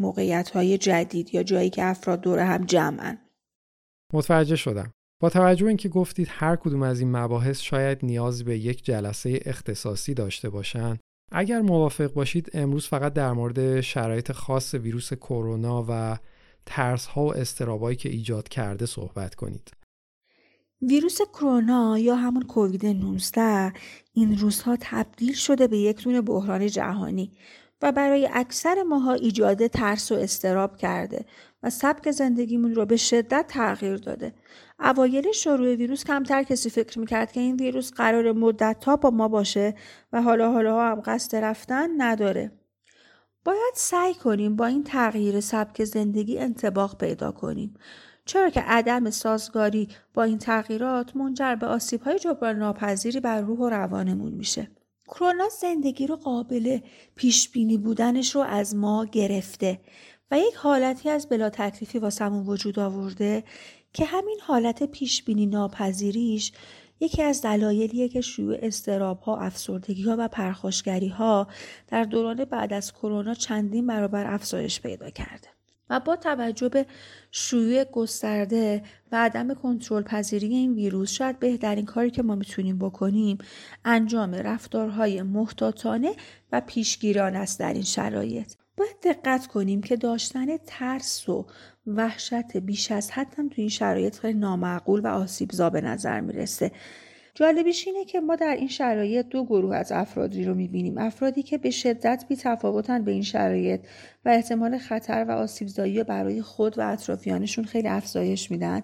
موقعیت های جدید یا جایی که افراد دور هم جمعن. متوجه شدم. با توجه به اینکه گفتید هر کدوم از این مباحث شاید نیاز به یک جلسه اختصاصی داشته باشند اگر موافق باشید امروز فقط در مورد شرایط خاص ویروس کرونا و ترس ها و استرابایی که ایجاد کرده صحبت کنید. ویروس کرونا یا همون کووید 19 این روزها تبدیل شده به یک دونه بحران جهانی. و برای اکثر ماها ایجاد ترس و استراب کرده و سبک زندگیمون رو به شدت تغییر داده. اوایل شروع ویروس کمتر کسی فکر می‌کرد که این ویروس قرار مدت با ما باشه و حالا حالا هم قصد رفتن نداره. باید سعی کنیم با این تغییر سبک زندگی انتباق پیدا کنیم. چرا که عدم سازگاری با این تغییرات منجر به آسیبهای جبران ناپذیری بر روح و روانمون میشه. کرونا زندگی رو قابل پیش بینی بودنش رو از ما گرفته و یک حالتی از بلا تکلیفی واسمون وجود آورده که همین حالت پیش بینی ناپذیریش یکی از دلایلیه که شیوع استراب ها، افسردگی ها و پرخاشگری ها در دوران بعد از کرونا چندین برابر افزایش پیدا کرده. و با توجه به شیوع گسترده و عدم کنترل پذیری این ویروس شاید بهترین کاری که ما می‌تونیم بکنیم انجام رفتارهای محتاطانه و پیشگیران است در این شرایط. باید دقت کنیم که داشتن ترس و وحشت بیش از حد هم تو این شرایط خیلی نامعقول و آسیبزا به نظر می‌رسه. جالبیش اینه که ما در این شرایط دو گروه از افرادی رو می‌بینیم. افرادی که به شدت بی تفاوتن به این شرایط و احتمال خطر و آسیبزایی برای خود و اطرافیانشون خیلی افزایش میدن.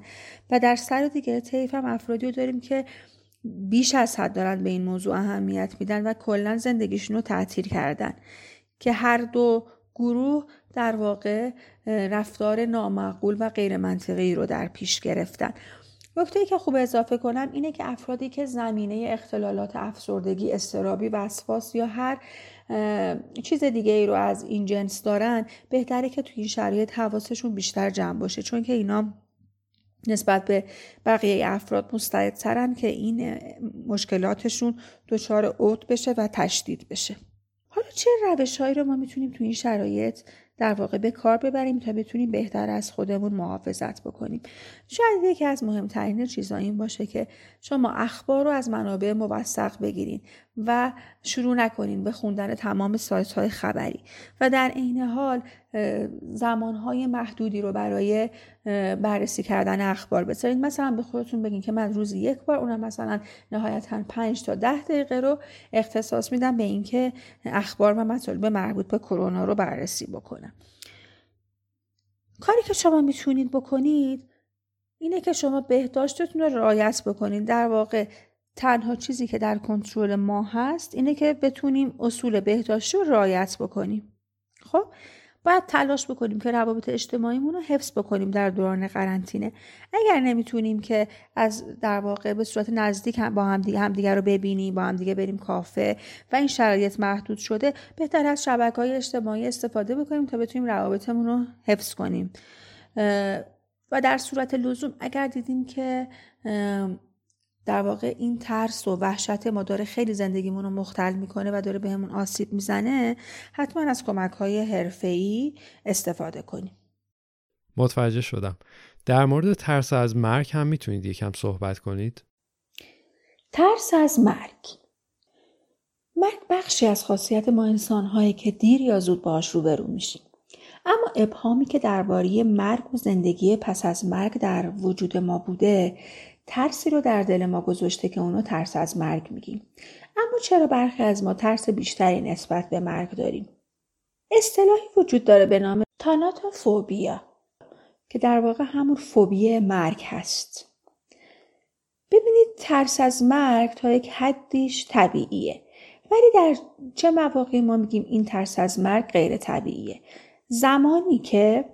و در سر دیگه طیف هم افرادی رو داریم که بیش از حد دارن به این موضوع اهمیت میدن و کلا زندگیشون رو تعطیل کردن. که هر دو گروه در واقع رفتار نامعقول و غیر منطقی رو در پیش گرفتن. نکته که خوب اضافه کنم اینه که افرادی که زمینه اختلالات افسردگی استرابی وسواس یا هر چیز دیگه ای رو از این جنس دارن بهتره که توی این شرایط حواسشون بیشتر جمع باشه. چون که اینا نسبت به بقیه افراد مستعدترن که این مشکلاتشون دچار اوت بشه و تشدید بشه. حالا چه روش هایی رو ما می‌تونیم توی این شرایط در واقع به کار ببریم تا بتونیم بهتر از خودمون محافظت بکنیم؟ شاید یکی از مهمترین چیزا این باشه که شما اخبار رو از منابع موثق بگیرین و شروع نکنین به خوندن تمام سایت های خبری و در عین حال زمانهای محدودی رو برای بررسی کردن اخبار بذارید مثلا به خودتون بگین که من روزی یک بار اونم مثلا نهایتا 5 تا ده دقیقه رو اختصاص میدم به اینکه اخبار و مطالب مربوط به کرونا رو بررسی بکنم. کاری که شما می‌تونید بکنید اینه که شما بهداشتتون رو رعایت بکنید در واقع تنها چیزی که در کنترل ما هست اینه که بتونیم اصول بهداشتی رو رعایت بکنیم. خب؟ باید تلاش بکنیم که روابط اجتماعیمون رو حفظ بکنیم در دوران قرنطینه. اگر نمی‌تونیم که از در واقع به صورت نزدیک هم با هم دیگه, هم دیگه رو ببینیم با هم دیگه بریم کافه و این شرایط محدود شده بهتر از شبکه های اجتماعی استفاده بکنیم تا بتونیم روابطمون رو حفظ کنیم. و در صورت لزوم اگر دیدیم که در واقع این ترس و وحشت ما داره خیلی زندگیمون رو مختل می‌کنه و داره بهمون آسیب می‌زنه حتما از کمک های حرفه‌ای استفاده کنیم. متوجه شدم. در مورد ترس از مرگ هم می‌تونید یکم صحبت کنید؟ ترس از مرگ. مرگ بخشی از خاصیت ما انسانهایی که دیر یا زود باهاش روبرو میشیم. اما ابهامی که درباره مرگ و زندگی پس از مرگ در وجود ما بوده ترسی رو در دل ما گذاشته که اونو ترس از مرگ میگیم. اما چرا برخی از ما ترس بیشتری نسبت به مرگ داریم؟ اصطلاحی وجود داره به نام تاناتوفوبیا که در واقع همون فوبی مرگ هست. ببینید ترس از مرگ تا یک حدیش طبیعیه ولی در چه مواقعی ما میگیم این ترس از مرگ غیر طبیعیه؟ زمانی که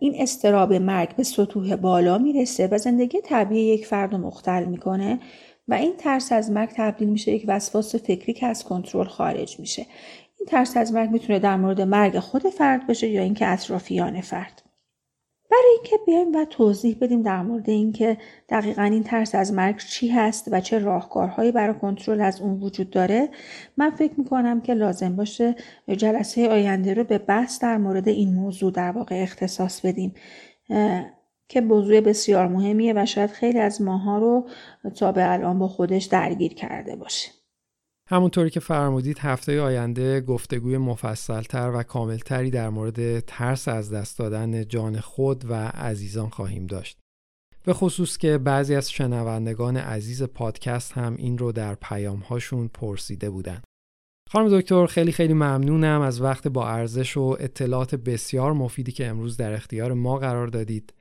این استراب مرگ به سطوح بالا می‌رسه و زندگی طبیعی یک فرد رو مختل می‌کنه و این ترس از مرگ تبدیل میشه یک وسواس فکری که از کنترل خارج میشه. این ترس از مرگ می‌تونه در مورد مرگ خود فرد باشه یا اینکه اطرافیان فرد. برای اینکه بیایم و توضیح بدیم در مورد اینکه دقیقا این ترس از مرگ چی هست و چه راهکارهایی برای کنترل از اون وجود داره من فکر می‌کنم که لازم باشه جلسه آینده رو به بحث در مورد این موضوع در واقع اختصاص بدیم که موضوع بسیار مهمیه و شاید خیلی از ماها رو تا به الان با خودش درگیر کرده باشه. همونطوری که فرمودید هفته آینده گفتگوی مفصلتر و کاملتری در مورد ترس از دست دادن جان خود و عزیزان خواهیم داشت. به خصوص که بعضی از شنوندگان عزیز پادکست هم این رو در پیام هاشون پرسیده بودن. خانم دکتر خیلی خیلی ممنونم از وقت با ارزش و اطلاعات بسیار مفیدی که امروز در اختیار ما قرار دادید.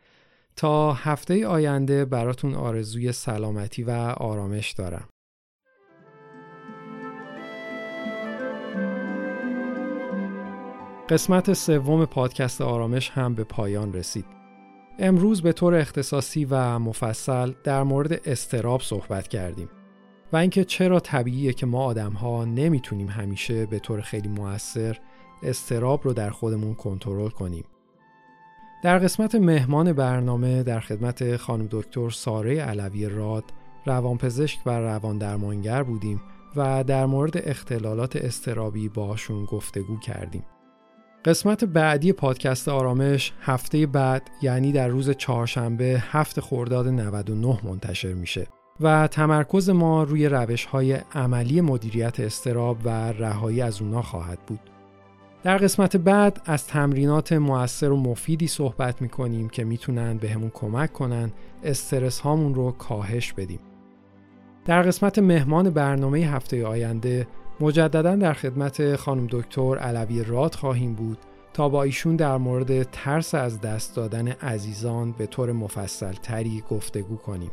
تا هفته آینده براتون آرزوی سلامتی و آرامش دارم. قسمت سوم پادکست آرامش هم به پایان رسید. امروز به طور اختصاصی و مفصل در مورد استراب صحبت کردیم و اینکه چرا طبیعیه که ما آدم ها نمی‌تونیم همیشه به طور خیلی موثر استراب رو در خودمون کنترل کنیم. در قسمت مهمان برنامه در خدمت خانم دکتر ساره علوی راد روانپزشک و روان درمانگر بودیم و در مورد اختلالات استرابی باشون گفتگو کردیم. قسمت بعدی پادکست آرامش هفته بعد یعنی در روز چهارشنبه هفت خرداد 99 منتشر میشه و تمرکز ما روی روش های عملی مدیریت استراب و رهایی از اونا خواهد بود. در قسمت بعد از تمرینات موثر و مفیدی صحبت می‌کنیم که می‌تونن بهمون کمک کنن استرس هامون رو کاهش بدیم. در قسمت مهمان برنامه هفته آینده مجددا در خدمت خانم دکتر علوی راد خواهیم بود تا با ایشون در مورد ترس از دست دادن عزیزان به طور مفصل تری گفتگو کنیم.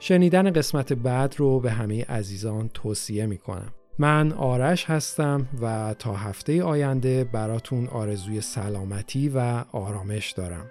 شنیدن قسمت بعد رو به همه عزیزان توصیه می کنم. من آرش هستم و تا هفته آینده براتون آرزوی سلامتی و آرامش دارم.